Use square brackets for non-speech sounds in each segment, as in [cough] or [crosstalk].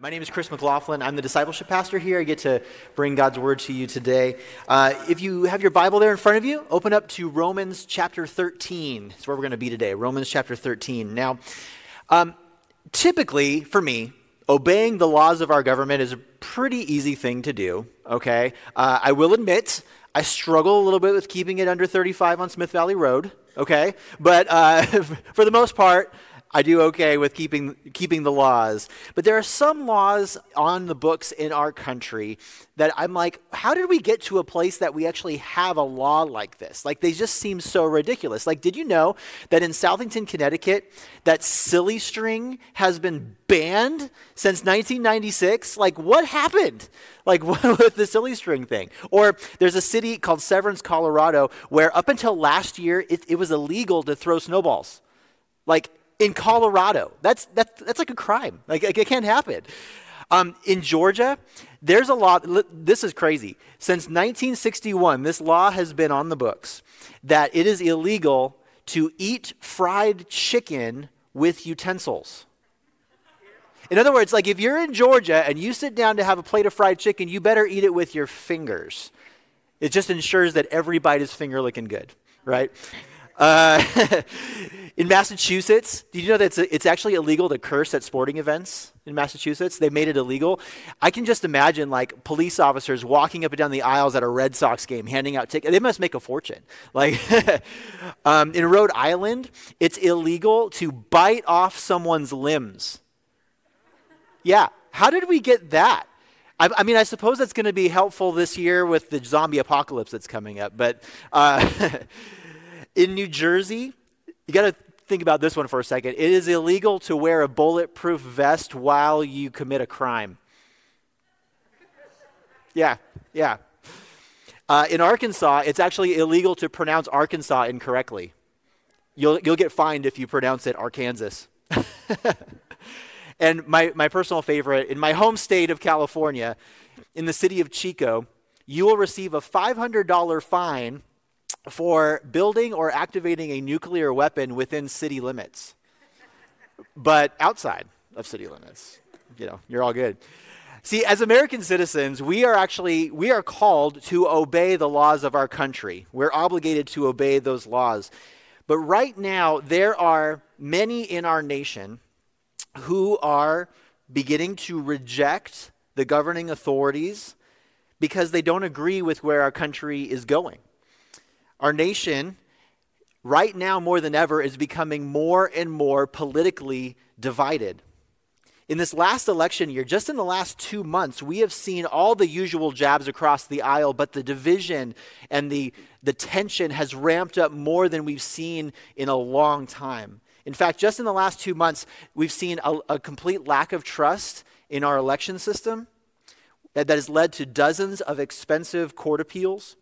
My name is Chris McLaughlin. I'm the discipleship pastor here. I get to bring God's word to you today. Uh, if you have your Bible there in front of you, open up to Romans chapter 13. That's where we're going to be today. Romans chapter 13. Now, um, typically for me, obeying the laws of our government is a pretty easy thing to do, okay? Uh, I will admit, I struggle a little bit with keeping it under 35 on Smith Valley Road, okay? But uh, [laughs] for the most part, I do okay with keeping, keeping the laws. But there are some laws on the books in our country that I'm like, how did we get to a place that we actually have a law like this? Like, they just seem so ridiculous. Like, did you know that in Southington, Connecticut, that silly string has been banned since 1996? Like, what happened? Like, what [laughs] with the silly string thing? Or there's a city called Severance, Colorado, where up until last year, it, it was illegal to throw snowballs. Like, in Colorado. That's, that's, that's like a crime. Like, it can't happen. Um, in Georgia, there's a law. This is crazy. Since 1961, this law has been on the books that it is illegal to eat fried chicken with utensils. In other words, like if you're in Georgia and you sit down to have a plate of fried chicken, you better eat it with your fingers. It just ensures that every bite is finger looking good, right? Uh, [laughs] in Massachusetts, did you know that it's, it's actually illegal to curse at sporting events in Massachusetts? They made it illegal. I can just imagine like police officers walking up and down the aisles at a Red Sox game, handing out tickets. They must make a fortune. Like [laughs] um, in Rhode Island, it's illegal to bite off someone's limbs. Yeah, how did we get that? I, I mean, I suppose that's going to be helpful this year with the zombie apocalypse that's coming up, but. Uh, [laughs] In New Jersey, you got to think about this one for a second. It is illegal to wear a bulletproof vest while you commit a crime. Yeah, yeah. Uh, in Arkansas, it's actually illegal to pronounce Arkansas incorrectly. You'll, you'll get fined if you pronounce it Arkansas. [laughs] and my, my personal favorite, in my home state of California, in the city of Chico, you will receive a $500 fine for building or activating a nuclear weapon within city limits, but outside of city limits. You know, you're all good. See, as American citizens, we are actually we are called to obey the laws of our country. We're obligated to obey those laws. But right now, there are many in our nation who are beginning to reject the governing authorities because they don't agree with where our country is going. Our nation, right now more than ever, is becoming more and more politically divided. In this last election year, just in the last two months, we have seen all the usual jabs across the aisle, but the division and the, the tension has ramped up more than we've seen in a long time. In fact, just in the last two months, we've seen a, a complete lack of trust in our election system that has led to dozens of expensive court appeals.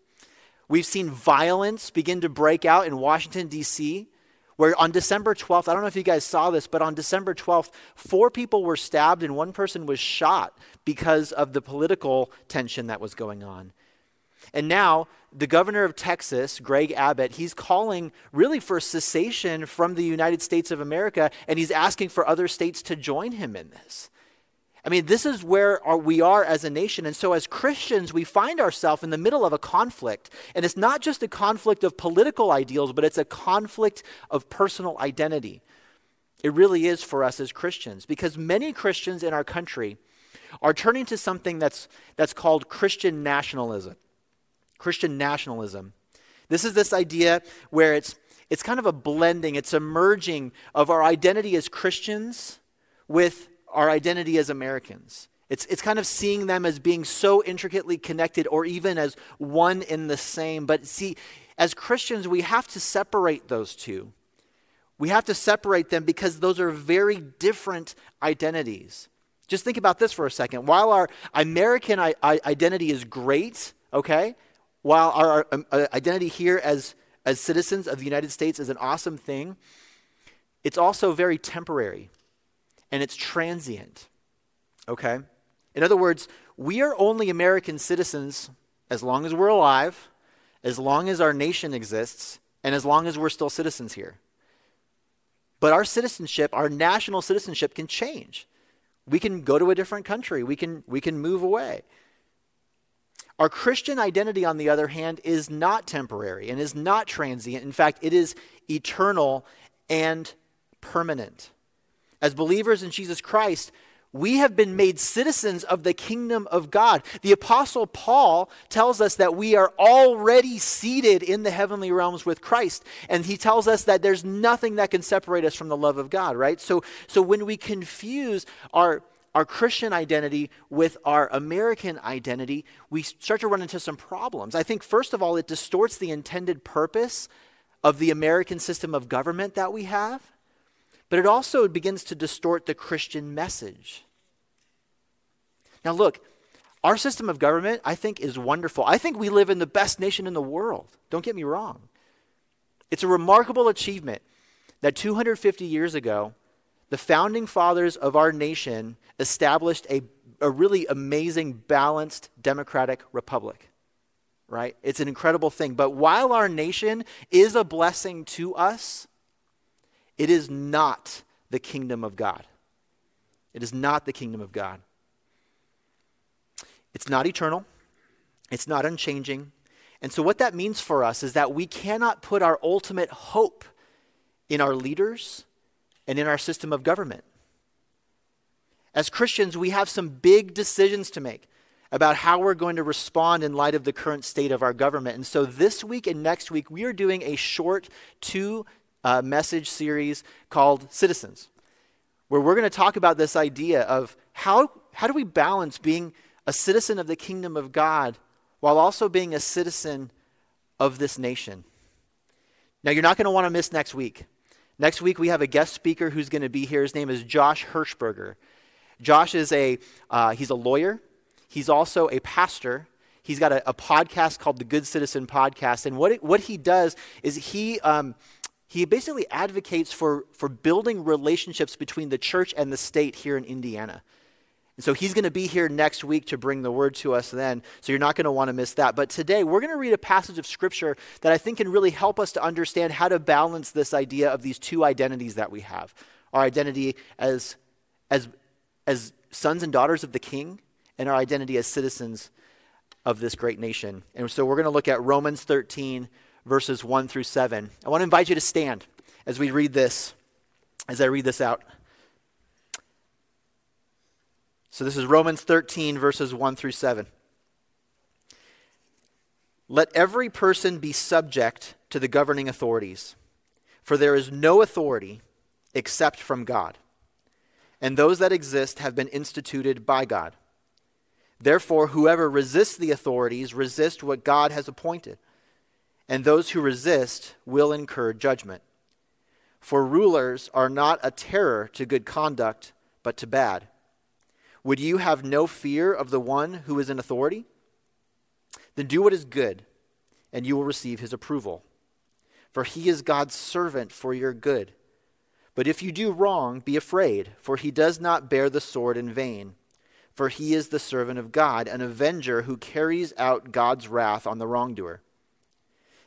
We've seen violence begin to break out in Washington, D.C., where on December 12th, I don't know if you guys saw this, but on December 12th, four people were stabbed and one person was shot because of the political tension that was going on. And now, the governor of Texas, Greg Abbott, he's calling really for cessation from the United States of America, and he's asking for other states to join him in this. I mean, this is where we are as a nation. And so, as Christians, we find ourselves in the middle of a conflict. And it's not just a conflict of political ideals, but it's a conflict of personal identity. It really is for us as Christians, because many Christians in our country are turning to something that's, that's called Christian nationalism. Christian nationalism. This is this idea where it's, it's kind of a blending, it's a merging of our identity as Christians with our identity as Americans. It's, it's kind of seeing them as being so intricately connected or even as one in the same. But see, as Christians, we have to separate those two. We have to separate them because those are very different identities. Just think about this for a second. While our American I- I- identity is great, okay, while our, um, uh, identity here as, as citizens of the United States is an awesome thing, it's also very temporary and it's transient. Okay? In other words, we are only American citizens as long as we're alive, as long as our nation exists, and as long as we're still citizens here. But our citizenship, our national citizenship, can change. We can go to a different country. We can, we can move away. Our Christian identity, on the other hand, is not temporary and is not transient. In fact, it is eternal and permanent. As believers in Jesus Christ, we have been made citizens of the kingdom of God. The Apostle Paul tells us that we are already seated in the heavenly realms with Christ. And he tells us that there's nothing that can separate us from the love of God, right? So, so when we confuse our our Christian identity with our American identity, we start to run into some problems. I think, first of all, it distorts the intended purpose of the American system of government that we have, but it also begins to distort the Christian message. Now, look, our system of government, I think, is wonderful. I think we live in the best nation in the world. Don't get me wrong. It's a remarkable achievement that 250 years ago, the founding fathers of our nation established a, a really amazing, balanced democratic republic. Right? It's an incredible thing. But while our nation is a blessing to us, it is not the kingdom of God. It is not the kingdom of God. It's not eternal, it's not unchanging. And so, what that means for us is that we cannot put our ultimate hope in our leaders and in our system of government. As Christians, we have some big decisions to make about how we're going to respond in light of the current state of our government. And so this week and next week, we are doing a short two uh, message series called Citizens, where we're going to talk about this idea of how, how do we balance being a citizen of the kingdom of God while also being a citizen of this nation. Now, you're not going to want to miss next week. Next week, we have a guest speaker who's going to be here. His name is Josh Hirschberger. Josh is a, uh, he's a lawyer. He's also a pastor. He's got a, a, podcast called the Good Citizen Podcast. And what, it, what he does is he, um, he basically advocates for, for building relationships between the church and the state here in Indiana. And so he's going to be here next week to bring the word to us then. So you're not going to want to miss that. But today we're going to read a passage of scripture that I think can really help us to understand how to balance this idea of these two identities that we have our identity as, as as sons and daughters of the king and our identity as citizens of this great nation. And so we're going to look at Romans 13, verses 1 through 7. I want to invite you to stand as we read this, as I read this out. So this is Romans 13, verses 1 through 7. Let every person be subject to the governing authorities, for there is no authority except from God and those that exist have been instituted by God. Therefore, whoever resists the authorities resists what God has appointed, and those who resist will incur judgment. For rulers are not a terror to good conduct, but to bad. Would you have no fear of the one who is in authority? Then do what is good, and you will receive his approval. For he is God's servant for your good. But if you do wrong, be afraid, for he does not bear the sword in vain. For he is the servant of God, an avenger who carries out God's wrath on the wrongdoer.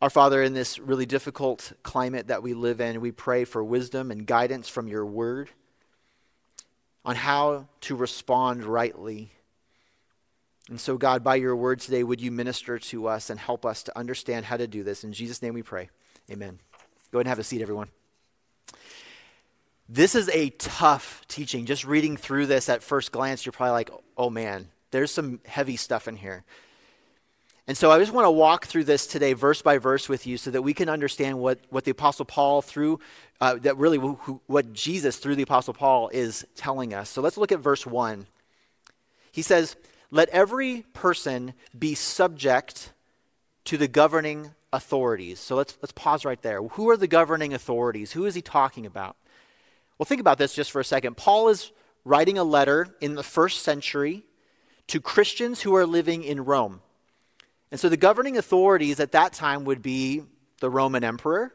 Our Father, in this really difficult climate that we live in, we pray for wisdom and guidance from your word on how to respond rightly. And so, God, by your word today, would you minister to us and help us to understand how to do this? In Jesus' name we pray. Amen. Go ahead and have a seat, everyone. This is a tough teaching. Just reading through this at first glance, you're probably like, oh man, there's some heavy stuff in here. And so I just want to walk through this today, verse by verse, with you so that we can understand what, what the Apostle Paul, through, uh, that really who, what Jesus, through the Apostle Paul, is telling us. So let's look at verse 1. He says, Let every person be subject to the governing authorities. So let's, let's pause right there. Who are the governing authorities? Who is he talking about? Well, think about this just for a second. Paul is writing a letter in the first century to Christians who are living in Rome. And so the governing authorities at that time would be the Roman emperor,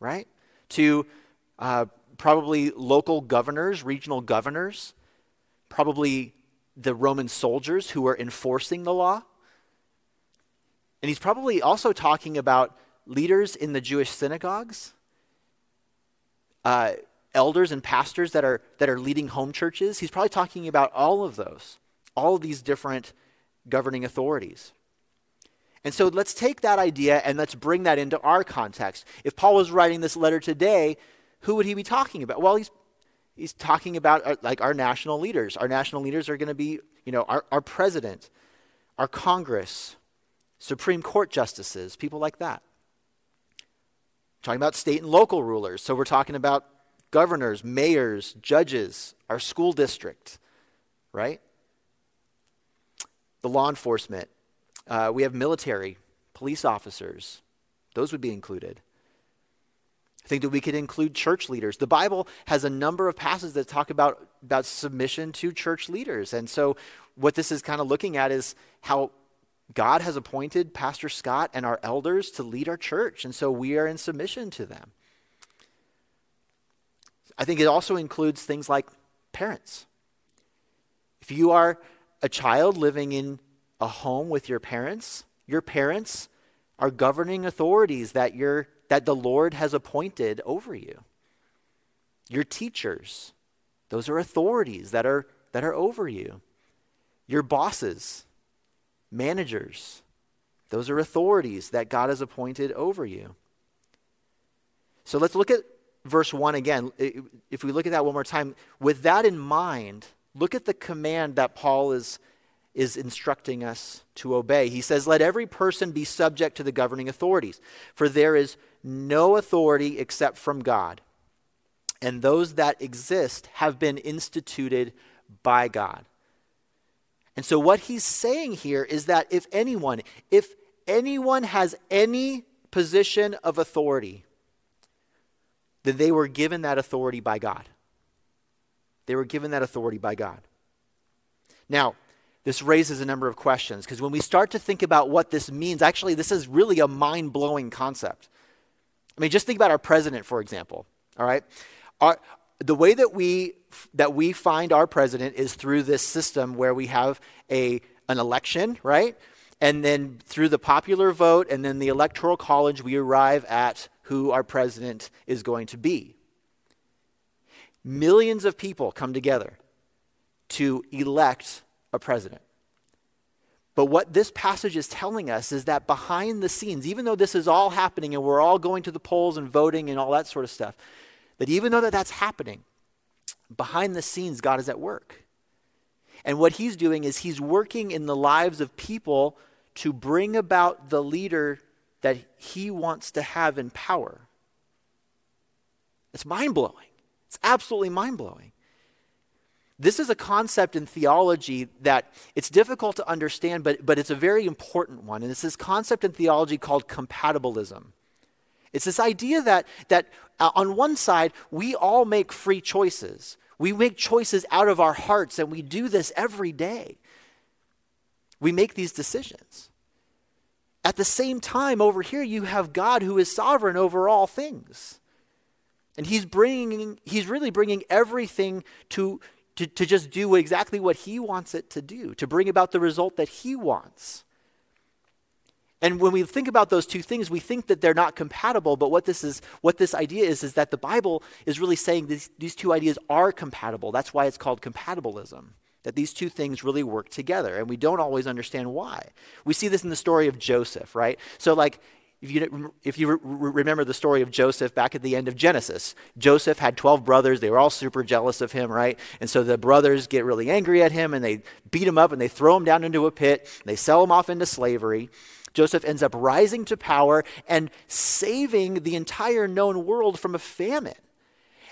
right? To uh, probably local governors, regional governors, probably the Roman soldiers who were enforcing the law. And he's probably also talking about leaders in the Jewish synagogues, uh, elders and pastors that are, that are leading home churches. He's probably talking about all of those, all of these different governing authorities. And so let's take that idea and let's bring that into our context. If Paul was writing this letter today, who would he be talking about? Well, he's, he's talking about uh, like our national leaders. Our national leaders are going to be, you know, our, our president, our Congress, Supreme Court justices, people like that. Talking about state and local rulers. So we're talking about governors, mayors, judges, our school district, right? The law enforcement. Uh, we have military, police officers. Those would be included. I think that we could include church leaders. The Bible has a number of passages that talk about, about submission to church leaders. And so, what this is kind of looking at is how God has appointed Pastor Scott and our elders to lead our church, and so we are in submission to them. I think it also includes things like parents. If you are a child living in a home with your parents, your parents are governing authorities that, you that the Lord has appointed over you. Your teachers, those are authorities that are, that are over you. Your bosses, managers. Those are authorities that God has appointed over you. So let's look at verse 1 again. If we look at that one more time, with that in mind, look at the command that Paul is, is instructing us to obey. He says, Let every person be subject to the governing authorities, for there is no authority except from God. And those that exist have been instituted by God. And so, what he's saying here is that if anyone, if anyone has any position of authority, then they were given that authority by God. They were given that authority by God. Now, this raises a number of questions because when we start to think about what this means, actually, this is really a mind blowing concept. I mean, just think about our president, for example. All right? Our, the way that we that we find our president is through this system where we have a an election, right? And then through the popular vote and then the electoral college we arrive at who our president is going to be. Millions of people come together to elect a president. But what this passage is telling us is that behind the scenes, even though this is all happening and we're all going to the polls and voting and all that sort of stuff, that even though that that's happening, behind the scenes, God is at work. And what he's doing is he's working in the lives of people to bring about the leader that he wants to have in power. It's mind blowing. It's absolutely mind blowing. This is a concept in theology that it's difficult to understand, but, but it's a very important one. And it's this concept in theology called compatibilism. It's this idea that, that uh, on one side, we all make free choices. We make choices out of our hearts, and we do this every day. We make these decisions. At the same time, over here, you have God who is sovereign over all things. And he's bringing, he's really bringing everything to, to, to just do exactly what he wants it to do, to bring about the result that he wants. And when we think about those two things, we think that they're not compatible, but what this is what this idea is is that the Bible is really saying these, these two ideas are compatible. That's why it's called compatibilism. That these two things really work together, and we don't always understand why. We see this in the story of Joseph, right? So, like, if you, if you re- remember the story of Joseph back at the end of Genesis, Joseph had 12 brothers. They were all super jealous of him, right? And so the brothers get really angry at him and they beat him up and they throw him down into a pit. and They sell him off into slavery. Joseph ends up rising to power and saving the entire known world from a famine.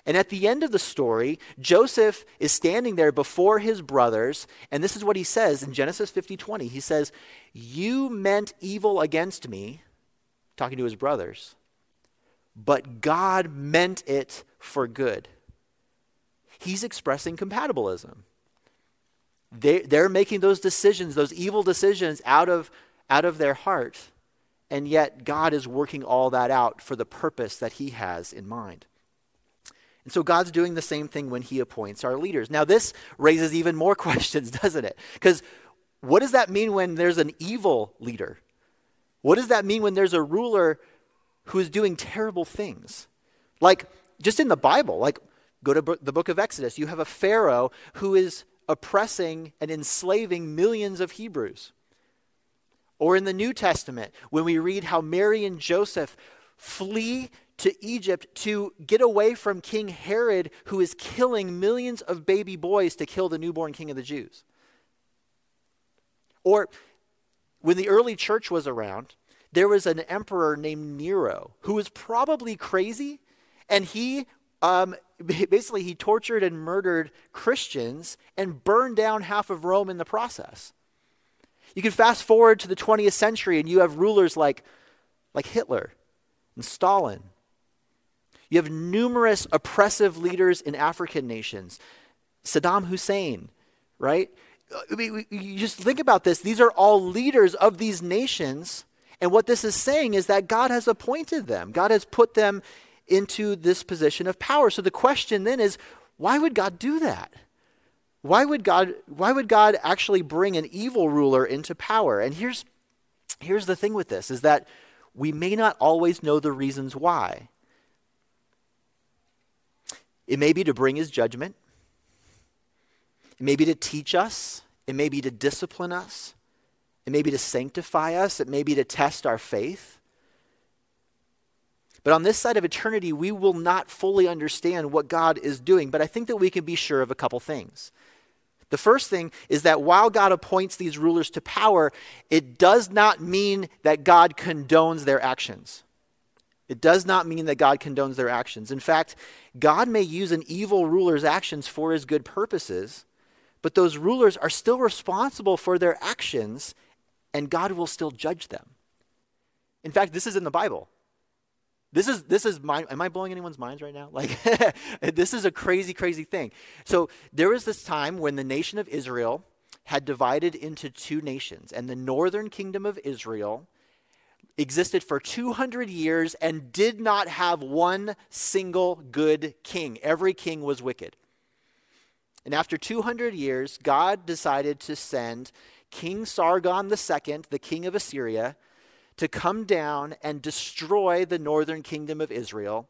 And at the end of the story, Joseph is standing there before his brothers, and this is what he says in Genesis 50 20. He says, You meant evil against me, talking to his brothers, but God meant it for good. he's expressing compatibilism. They, they're making those decisions, those evil decisions, out of, out of their heart. And yet, God is working all that out for the purpose that He has in mind. And so, God's doing the same thing when He appoints our leaders. Now, this raises even more [laughs] questions, doesn't it? Because what does that mean when there's an evil leader? What does that mean when there's a ruler who is doing terrible things? Like, just in the Bible, like, go to the book of Exodus, you have a Pharaoh who is oppressing and enslaving millions of Hebrews. Or in the New Testament, when we read how Mary and Joseph flee to Egypt to get away from King Herod, who is killing millions of baby boys to kill the newborn king of the Jews. Or when the early church was around, there was an emperor named Nero who was probably crazy, and he um, [laughs] basically he tortured and murdered Christians and burned down half of Rome in the process. You can fast forward to the 20th century and you have rulers like, like Hitler and Stalin. You have numerous oppressive leaders in African nations. Saddam Hussein, right? I mean, you just think about this. These are all leaders of these nations. And what this is saying is that God has appointed them, God has put them into this position of power. So the question then is why would God do that? Why would God, why would God actually bring an evil ruler into power? And here's, here's the thing with this is that we may not always know the reasons why. It may be to bring his judgment. It may be to teach us. It may be to discipline us. It may be to sanctify us. It may be to test our faith. But on this side of eternity, we will not fully understand what God is doing. But I think that we can be sure of a couple things. The first thing is that while God appoints these rulers to power, it does not mean that God condones their actions. It does not mean that God condones their actions. In fact, God may use an evil ruler's actions for his good purposes, but those rulers are still responsible for their actions, and God will still judge them. In fact, this is in the Bible. This is this is my am I blowing anyone's minds right now? Like [laughs] this is a crazy crazy thing. So there was this time when the nation of Israel had divided into two nations and the northern kingdom of Israel existed for 200 years and did not have one single good king. Every king was wicked. And after 200 years, God decided to send King Sargon II, the king of Assyria, to come down and destroy the northern kingdom of Israel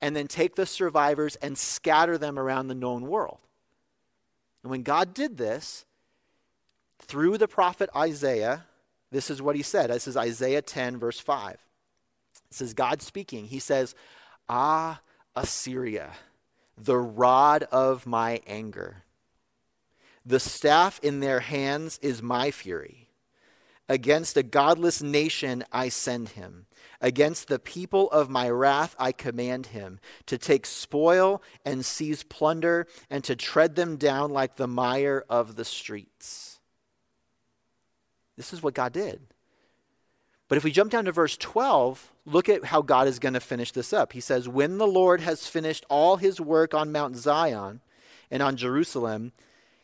and then take the survivors and scatter them around the known world. And when God did this, through the prophet Isaiah, this is what he said. This is Isaiah 10, verse 5. This is God speaking, he says, Ah, Assyria, the rod of my anger. The staff in their hands is my fury. Against a godless nation I send him. Against the people of my wrath I command him to take spoil and seize plunder and to tread them down like the mire of the streets. This is what God did. But if we jump down to verse 12, look at how God is going to finish this up. He says, When the Lord has finished all his work on Mount Zion and on Jerusalem,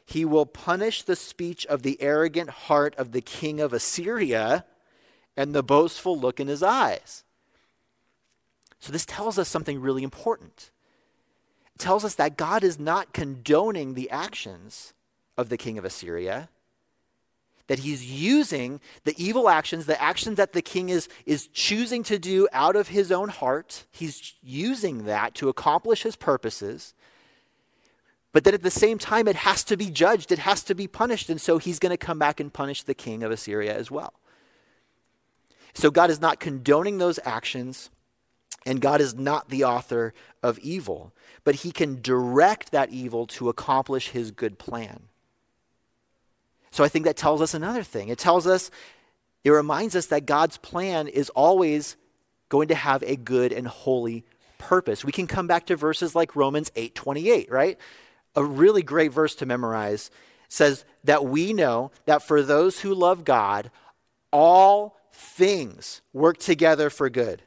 he will punish the speech of the arrogant heart of the king of Assyria and the boastful look in his eyes. So, this tells us something really important. It tells us that God is not condoning the actions of the king of Assyria, that he's using the evil actions, the actions that the king is, is choosing to do out of his own heart. He's using that to accomplish his purposes. But then at the same time, it has to be judged, it has to be punished. And so he's going to come back and punish the king of Assyria as well. So God is not condoning those actions, and God is not the author of evil, but he can direct that evil to accomplish his good plan. So I think that tells us another thing. It tells us, it reminds us that God's plan is always going to have a good and holy purpose. We can come back to verses like Romans 8 28, right? a really great verse to memorize says that we know that for those who love God, all things work together for good.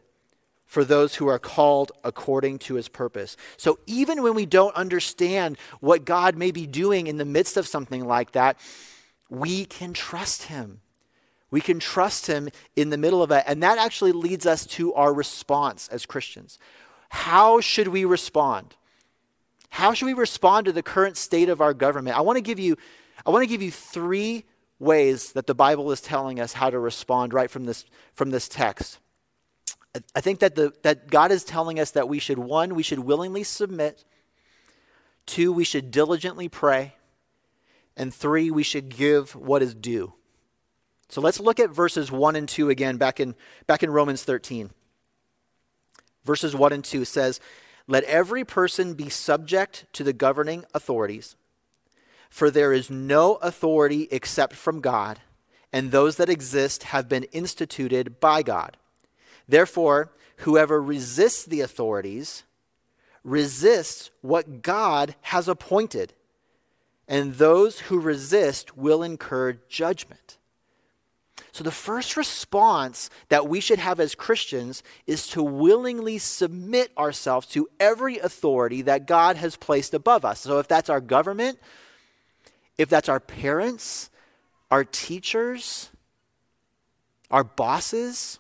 for those who are called according to his purpose. So even when we don't understand what God may be doing in the midst of something like that, we can trust him. We can trust him in the middle of it. And that actually leads us to our response as Christians. How should we respond? How should we respond to the current state of our government? I want to give you I want to give you three ways that the Bible is telling us how to respond right from this from this text. I think that, the, that God is telling us that we should, one, we should willingly submit, two, we should diligently pray, and three, we should give what is due. So let's look at verses 1 and 2 again back in, back in Romans 13. Verses 1 and 2 says, Let every person be subject to the governing authorities, for there is no authority except from God, and those that exist have been instituted by God. Therefore, whoever resists the authorities resists what God has appointed, and those who resist will incur judgment. So, the first response that we should have as Christians is to willingly submit ourselves to every authority that God has placed above us. So, if that's our government, if that's our parents, our teachers, our bosses,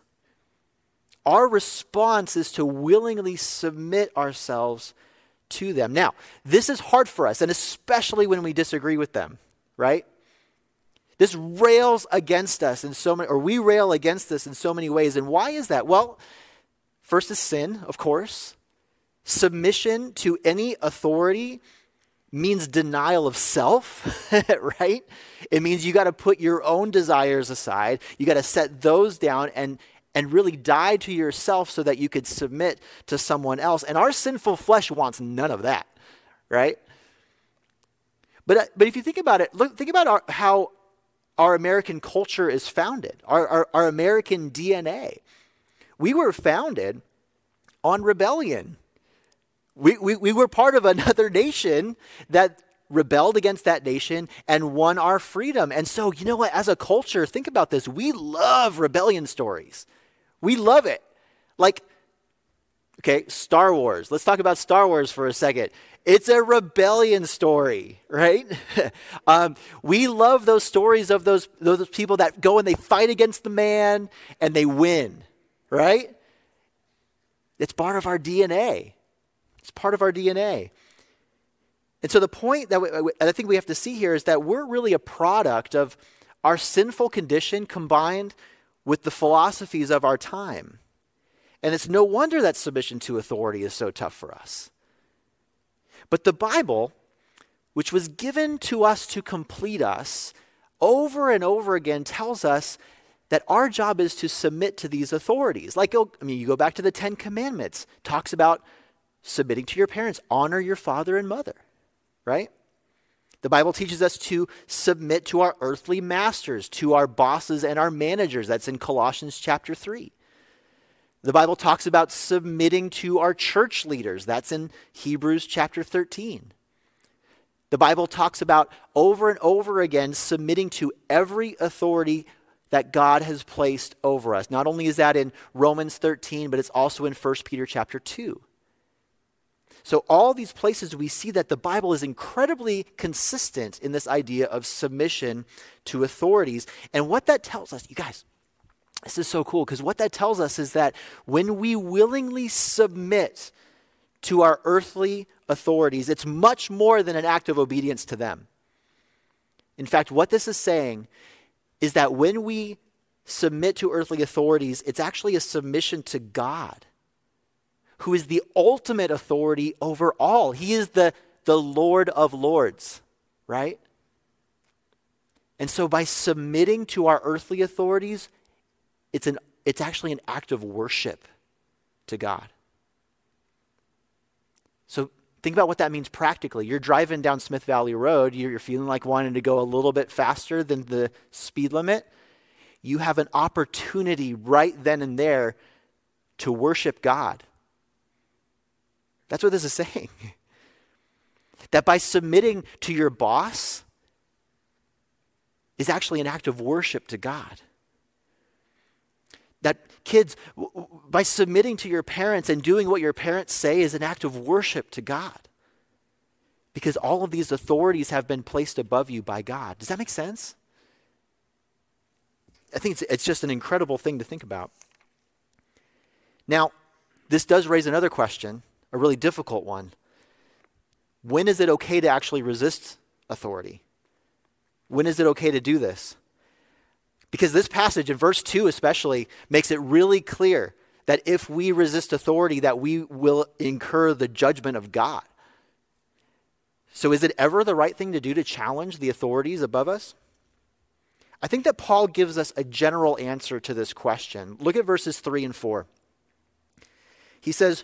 our response is to willingly submit ourselves to them. Now, this is hard for us, and especially when we disagree with them, right? This rails against us in so many, or we rail against this in so many ways. And why is that? Well, first is sin, of course. Submission to any authority means denial of self, [laughs] right? It means you got to put your own desires aside. You got to set those down and and really die to yourself so that you could submit to someone else. And our sinful flesh wants none of that, right? But, uh, but if you think about it, look, think about our, how our American culture is founded, our, our, our American DNA. We were founded on rebellion. We, we, we were part of [laughs] another nation that rebelled against that nation and won our freedom. And so, you know what? As a culture, think about this. We love rebellion stories. We love it. Like, okay, Star Wars. Let's talk about Star Wars for a second. It's a rebellion story, right? [laughs] um, we love those stories of those, those people that go and they fight against the man and they win, right? It's part of our DNA. It's part of our DNA. And so the point that, we, I think we have to see here is that we're really a product of our sinful condition combined with the philosophies of our time. And it's no wonder that submission to authority is so tough for us. But the Bible, which was given to us to complete us, over and over again tells us that our job is to submit to these authorities. Like, oh, I mean, you go back to the Ten Commandments, talks about submitting to your parents, honor your father and mother, right? The Bible teaches us to submit to our earthly masters, to our bosses and our managers. That's in Colossians chapter 3. The Bible talks about submitting to our church leaders. That's in Hebrews chapter 13. The Bible talks about over and over again submitting to every authority that God has placed over us. Not only is that in Romans 13, but it's also in 1 Peter chapter 2. So, all these places we see that the Bible is incredibly consistent in this idea of submission to authorities. And what that tells us, you guys, this is so cool because what that tells us is that when we willingly submit to our earthly authorities, it's much more than an act of obedience to them. In fact, what this is saying is that when we submit to earthly authorities, it's actually a submission to God who is the ultimate authority over all. He is the, the Lord of Lords, right? And so by submitting to our earthly authorities, it's, an, it's actually an act of worship to God. So think about what that means practically. You're driving down Smith Valley Road, you're feeling like wanting to go a little bit faster than the speed limit. You have an opportunity right then and there to worship God that's what this is saying. [laughs] that by submitting to your boss is actually an act of worship to God. That kids, by submitting to your parents and doing what your parents say, is an act of worship to God. Because all of these authorities have been placed above you by God. Does that make sense? I think it's, it's just an incredible thing to think about. Now, this does raise another question, a really difficult one. When is it okay to actually resist authority? When is it okay to do this? Because this passage in verse 2 especially makes it really clear that if we resist authority that we will incur the judgment of God. So is it ever the right thing to do to challenge the authorities above us? I think that Paul gives us a general answer to this question. Look at verses 3 and 4. He says,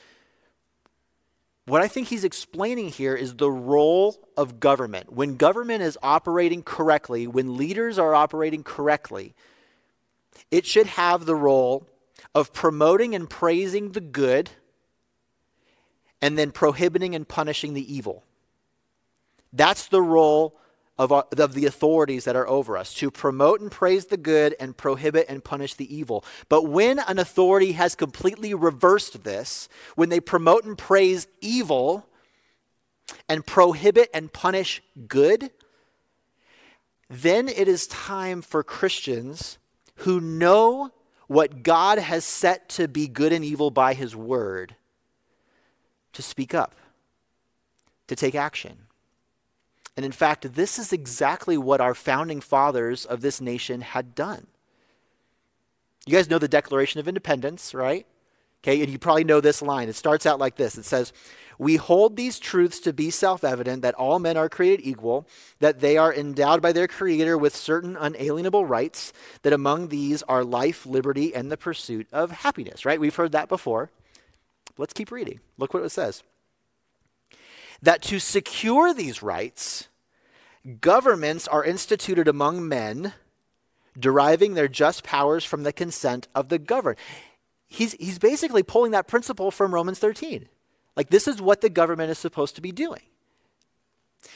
what I think he's explaining here is the role of government. When government is operating correctly, when leaders are operating correctly, it should have the role of promoting and praising the good and then prohibiting and punishing the evil. That's the role of, our, of the authorities that are over us to promote and praise the good and prohibit and punish the evil. But when an authority has completely reversed this, when they promote and praise evil and prohibit and punish good, then it is time for Christians who know what God has set to be good and evil by his word to speak up, to take action. And in fact, this is exactly what our founding fathers of this nation had done. You guys know the Declaration of Independence, right? Okay, and you probably know this line. It starts out like this It says, We hold these truths to be self evident that all men are created equal, that they are endowed by their Creator with certain unalienable rights, that among these are life, liberty, and the pursuit of happiness, right? We've heard that before. Let's keep reading. Look what it says that to secure these rights, governments are instituted among men, deriving their just powers from the consent of the governed. He's, he's basically pulling that principle from Romans 13. Like, this is what the government is supposed to be doing.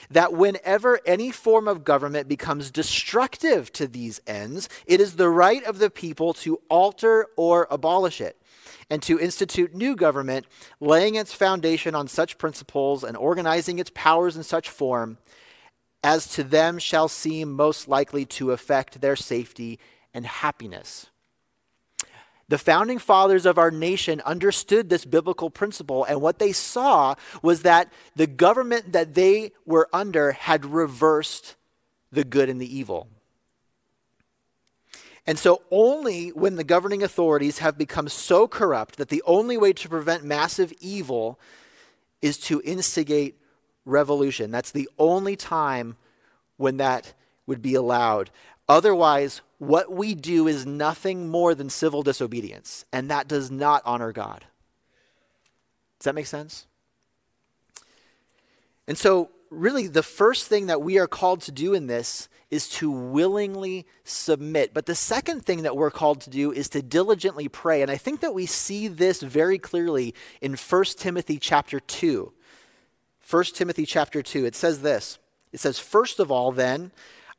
That whenever any form of government becomes destructive to these ends, it is the right of the people to alter or abolish it and to institute new government, laying its foundation on such principles and organizing its powers in such form as to them shall seem most likely to affect their safety and happiness. The founding fathers of our nation understood this biblical principle, and what they saw was that the government that they were under had reversed the good and the evil. And so, only when the governing authorities have become so corrupt that the only way to prevent massive evil is to instigate revolution. That's the only time when that would be allowed. Otherwise, what we do is nothing more than civil disobedience, and that does not honor God. Does that make sense? And so, really, the first thing that we are called to do in this is to willingly submit. But the second thing that we're called to do is to diligently pray. And I think that we see this very clearly in 1 Timothy chapter 2. 1 Timothy chapter 2. It says this. It says, First of all, then,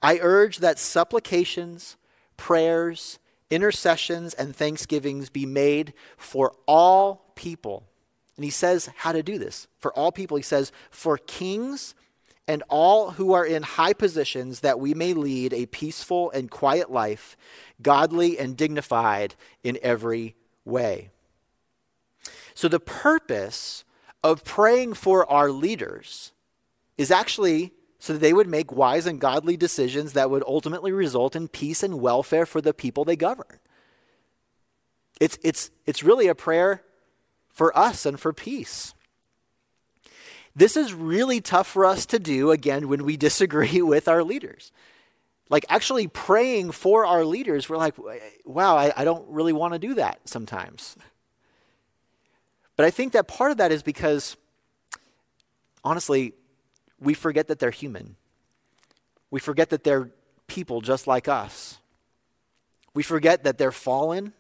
I urge that supplications, prayers, intercessions, and thanksgivings be made for all people. And he says how to do this. For all people, he says, for kings and all who are in high positions, that we may lead a peaceful and quiet life, godly and dignified in every way. So, the purpose of praying for our leaders is actually so that they would make wise and godly decisions that would ultimately result in peace and welfare for the people they govern. It's, it's, it's really a prayer for us and for peace. This is really tough for us to do, again, when we [laughs] disagree with our leaders. Like actually praying for our leaders, we're like, wow, I, I don't really want to do that sometimes. But I think that part of that is because, honestly, we forget that they're human. We forget that they're people just like us. We forget that they're fallen,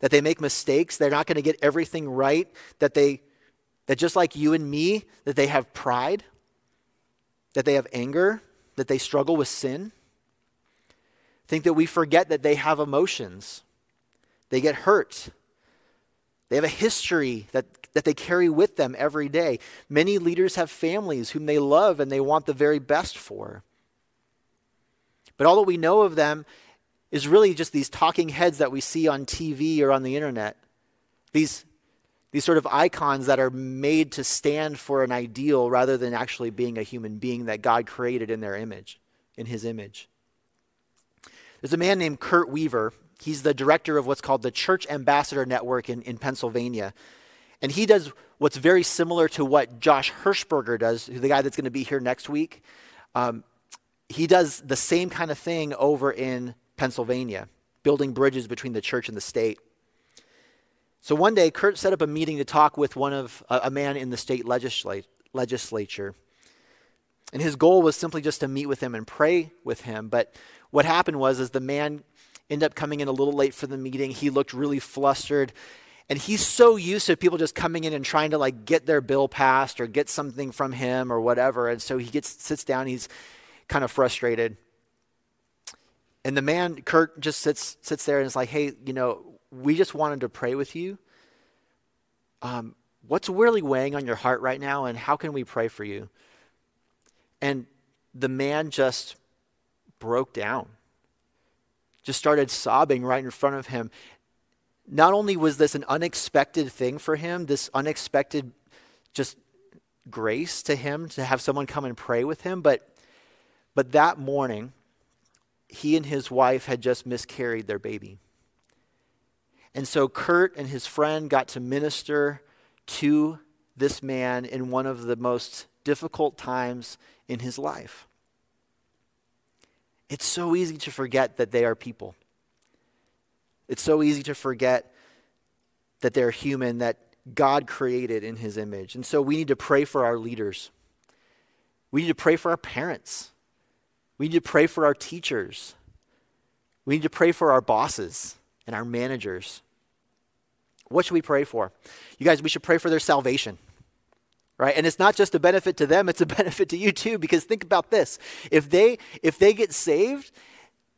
that they make mistakes, they're not going to get everything right, that they that just like you and me, that they have pride, that they have anger, that they struggle with sin. Think that we forget that they have emotions. They get hurt. They have a history that, that they carry with them every day. Many leaders have families whom they love and they want the very best for. But all that we know of them is really just these talking heads that we see on TV or on the internet. These, these sort of icons that are made to stand for an ideal rather than actually being a human being that God created in their image, in his image. There's a man named Kurt Weaver. He's the director of what's called the Church Ambassador Network in, in Pennsylvania. And he does what's very similar to what Josh Hirschberger does, the guy that's going to be here next week. Um, he does the same kind of thing over in Pennsylvania, building bridges between the church and the state. So one day, Kurt set up a meeting to talk with one of a, a man in the state legisla- legislature. And his goal was simply just to meet with him and pray with him. But what happened was, as the man ended up coming in a little late for the meeting, he looked really flustered. And he's so used to people just coming in and trying to like get their bill passed or get something from him or whatever. And so he gets sits down, he's kind of frustrated. And the man, Kurt, just sits sits there and is like, "Hey, you know, we just wanted to pray with you. Um, what's really weighing on your heart right now, and how can we pray for you?" And the man just broke down, just started sobbing right in front of him. Not only was this an unexpected thing for him, this unexpected just grace to him to have someone come and pray with him, but but that morning, he and his wife had just miscarried their baby. And so Kurt and his friend got to minister to this man in one of the most difficult times in his life. It's so easy to forget that they are people. It's so easy to forget that they're human, that God created in his image. And so we need to pray for our leaders. We need to pray for our parents. We need to pray for our teachers. We need to pray for our bosses and our managers. What should we pray for? You guys, we should pray for their salvation. Right? And it's not just a benefit to them, it's a [laughs] benefit to you too because think about this. If they if they get saved,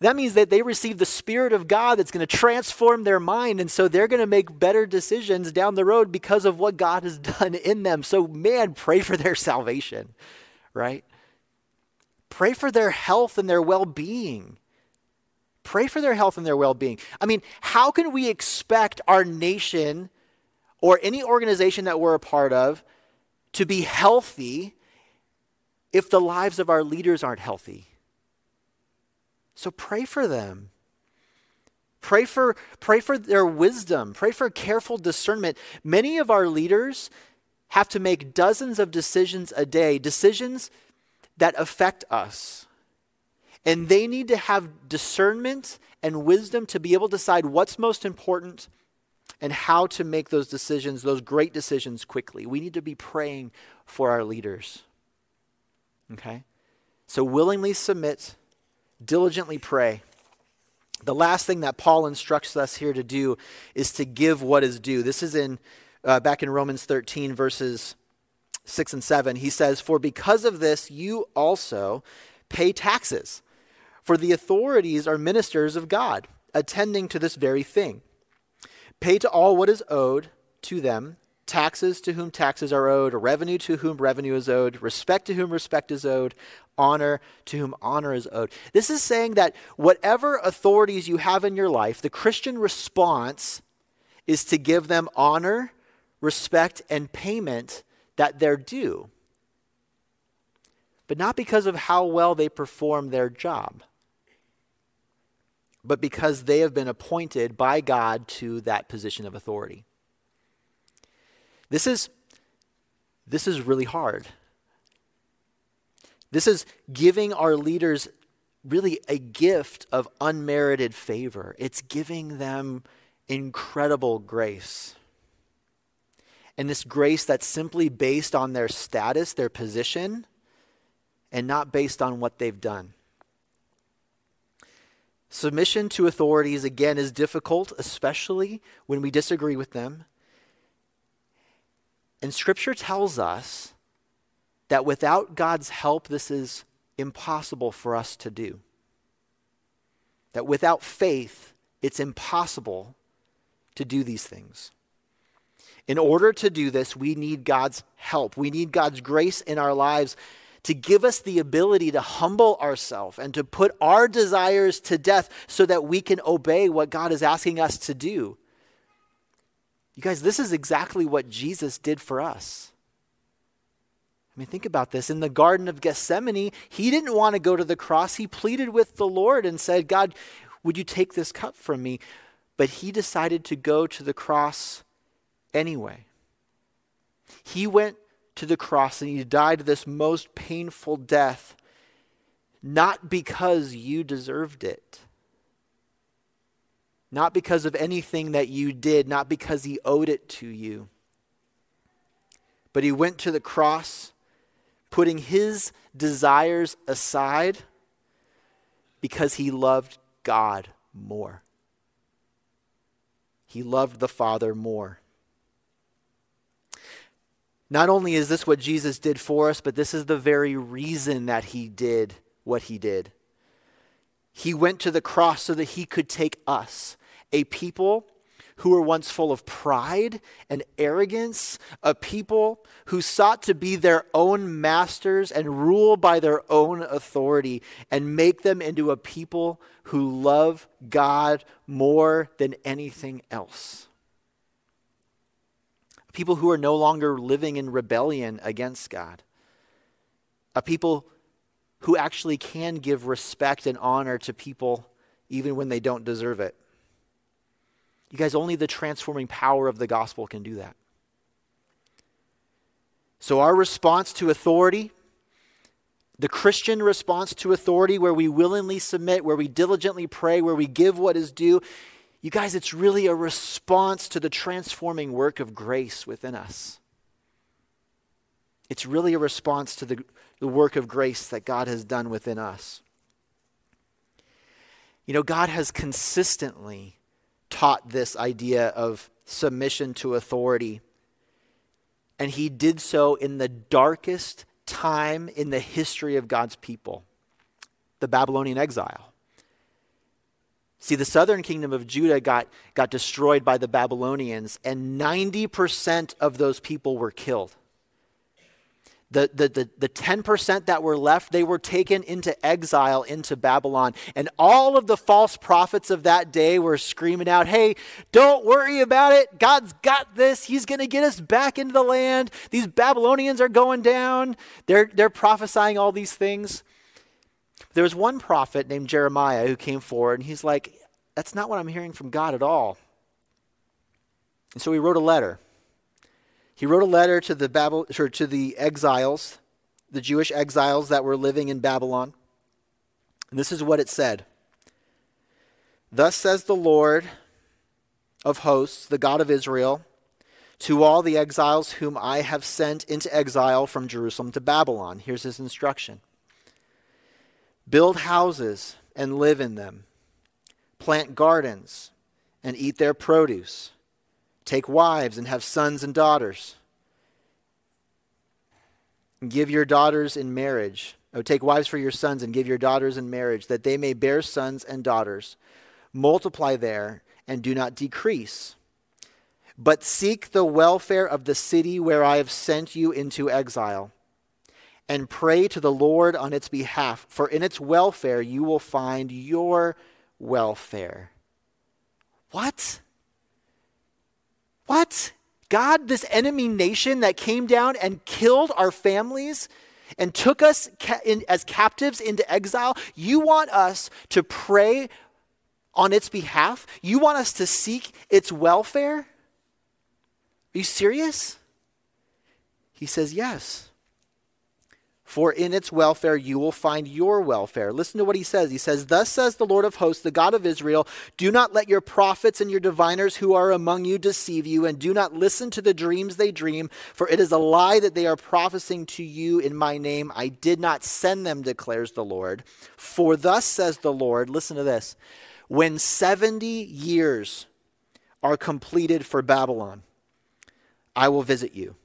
that means that they receive the spirit of God that's going to transform their mind and so they're going to make better decisions down the road because of what God has [laughs] done in them. So man, pray for their salvation, right? Pray for their health and their well being. Pray for their health and their well being. I mean, how can we expect our nation or any organization that we're a part of to be healthy if the lives of our leaders aren't healthy? So pray for them. Pray for, pray for their wisdom. Pray for careful discernment. Many of our leaders have to make dozens of decisions a day, decisions that affect us. And they need to have discernment and wisdom to be able to decide what's most important and how to make those decisions, those great decisions, quickly. We need to be praying for our leaders. Okay? So willingly submit, diligently pray. The last thing that Paul instructs us here to do is to give what is due. This is in uh, back in Romans 13 verses 6 and 7, he says, For because of this, you also pay taxes. For the authorities are ministers of God, attending to this very thing. Pay to all what is owed to them taxes to whom taxes are owed, revenue to whom revenue is owed, respect to whom respect is owed, honor to whom honor is owed. This is saying that whatever authorities you have in your life, the Christian response is to give them honor, respect, and payment that they're due, but not because of how well they perform their job, but because they have been appointed by God to that position of authority. This is, this is really hard. This is giving our leaders really a gift of unmerited favor. It's giving them incredible grace. and this grace that's simply based on their status, their position, and not based on what they've done. Submission to authorities, again, is difficult, especially when we disagree with them. And Scripture tells us that without God's help, this is impossible for us to do. That without faith, it's impossible to do these things. In order to do this, we need God's help. We need God's grace in our lives to give us the ability to humble ourselves and to put our desires to death so that we can obey what God is asking us to do. You guys, this is exactly what Jesus did for us. I mean, think about this. In the Garden of Gethsemane, he didn't want to go to the cross. He pleaded with the Lord and said, God, would you take this cup from me? But he decided to go to the cross anyway. He went to the cross and he died this most painful death, not because you deserved it, not because of anything that you did, not because he owed it to you. But he went to the cross, putting his desires aside because he loved God more. He loved the Father more. Not only is this what Jesus did for us, but this is the very reason that he did what he did. He went to the cross so that he could take us, a people who were once full of pride and arrogance, a people who sought to be their own masters and rule by their own authority, and make them into a people who love God more than anything else people who are no longer living in rebellion against God, a people who actually can give respect and honor to people even when they don't deserve it. You guys, only the transforming power of the gospel can do that. So, our response to authority, the Christian response to authority, where we willingly submit, where we diligently pray, where we give what is due, you guys, it's really a response to the transforming work of grace within us. It's really a response to the, the work of grace that God has done within us. You know, God has consistently taught this idea of submission to authority, and He did so in the darkest time in the history of God's people the Babylonian exile. See, the southern kingdom of Judah got, got destroyed by the Babylonians, and 90% of those people were killed. The, the, the, the 10% that were left, they were taken into exile into Babylon. And all of the false prophets of that day were screaming out, Hey, don't worry about it. God's got this. He's going to get us back into the land. These Babylonians are going down. They're, they're prophesying all these things. There was one prophet named Jeremiah who came forward, and he's like, That's not what I'm hearing from God at all. And so he wrote a letter. He wrote a letter to the, Babel, to the exiles, the Jewish exiles that were living in Babylon. And this is what it said Thus says the Lord of hosts, the God of Israel, to all the exiles whom I have sent into exile from Jerusalem to Babylon. Here's his instruction build houses and live in them, plant gardens and eat their produce, take wives and have sons and daughters. Give your daughters in marriage. Oh, take wives for your sons and give your daughters in marriage, that they may bear sons and daughters. Multiply there and do not decrease. But seek the welfare of the city where I have sent you into exile and pray to the Lord on its behalf, for in its welfare you will find your welfare. What? What? God, this enemy nation that came down and killed our families and took us ca- in, as captives into exile, you want us to pray on its behalf? You want us to seek its welfare? Are you serious? He says, Yes. For in its welfare you will find your welfare. Listen to what he says. He says, Thus says the Lord of hosts, the God of Israel, do not let your prophets and your diviners who are among you deceive you, and do not listen to the dreams they dream, for it is a lie that they are prophesying to you in my name. I did not send them, declares the Lord. For thus says the Lord, listen to this, when 70 years are completed for Babylon, I will visit you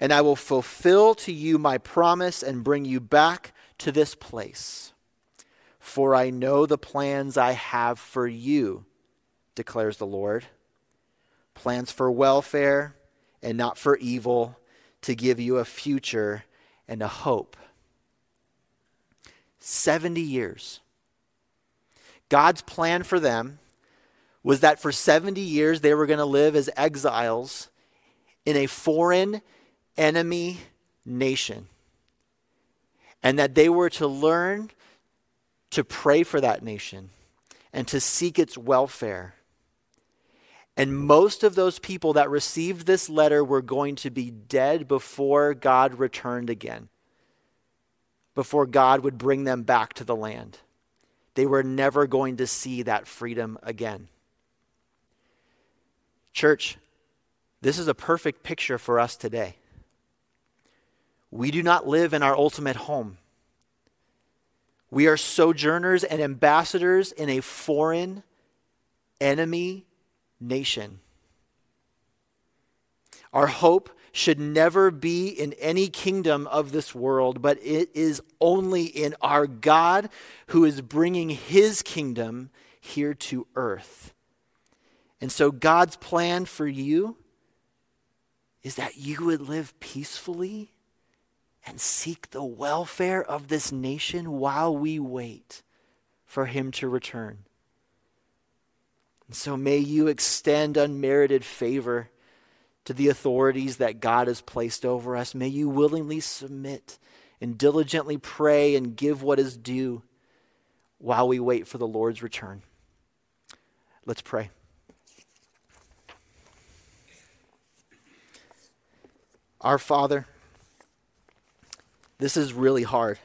and I will fulfill to you my promise and bring you back to this place. For I know the plans I have for you, declares the Lord plans for welfare and not for evil, to give you a future and a hope. 70 years. God's plan for them was that for 70 years they were going to live as exiles in a foreign enemy nation. And that they were to learn to pray for that nation and to seek its welfare. And most of those people that received this letter were going to be dead before God returned again, before God would bring them back to the land. They were never going to see that freedom again. Church, this is a perfect picture for us today. We do not live in our ultimate home. We are sojourners and ambassadors in a foreign enemy nation. Our hope should never be in any kingdom of this world, but it is only in our God who is bringing his kingdom here to earth. And so, God's plan for you is that you would live peacefully and seek the welfare of this nation while we wait for him to return. And so may you extend unmerited favor to the authorities that God has placed over us. May you willingly submit and diligently pray and give what is due while we wait for the Lord's return. Let's pray. Our Father, this is really hard.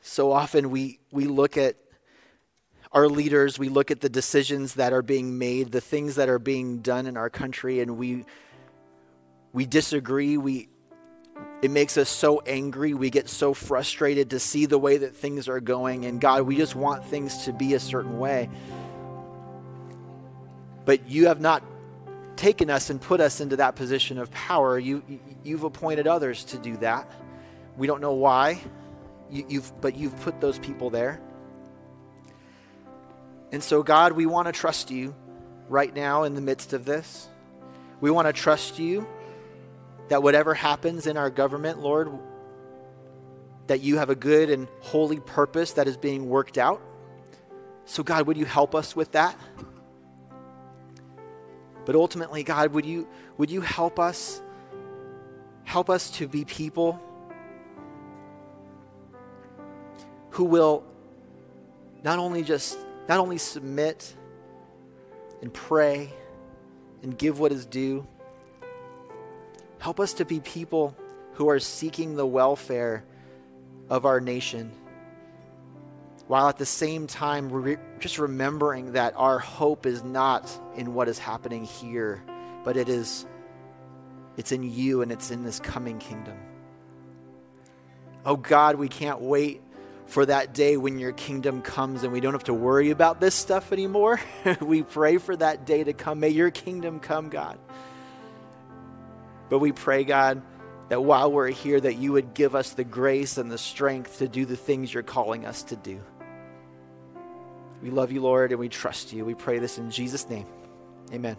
So often we, we look at our leaders, we look at the decisions that are being made, the things that are being done in our country, and we, we disagree. We, it makes us so angry. We get so frustrated to see the way that things are going. And God, we just want things to be a certain way. But you have not taken us and put us into that position of power. You, you've appointed others to do that. We don't know why, you, you've, but you've put those people there. And so, God, we want to trust you right now in the midst of this. We want to trust you that whatever happens in our government, Lord, that you have a good and holy purpose that is being worked out. So, God, would you help us with that? But ultimately, God, would you, would you help us? Help us to be people who will not only just not only submit and pray and give what is due. Help us to be people who are seeking the welfare of our nation while at the same time re- just remembering that our hope is not in what is happening here, but it is it's in you and it's in this coming kingdom. Oh God, we can't wait for that day when your kingdom comes and we don't have to worry about this stuff anymore. [laughs] we pray for that day to come. May your kingdom come, God. But we pray, God, that while we're here that you would give us the grace and the strength to do the things you're calling us to do. We love you, Lord, and we trust you. We pray this in Jesus' name. Amen.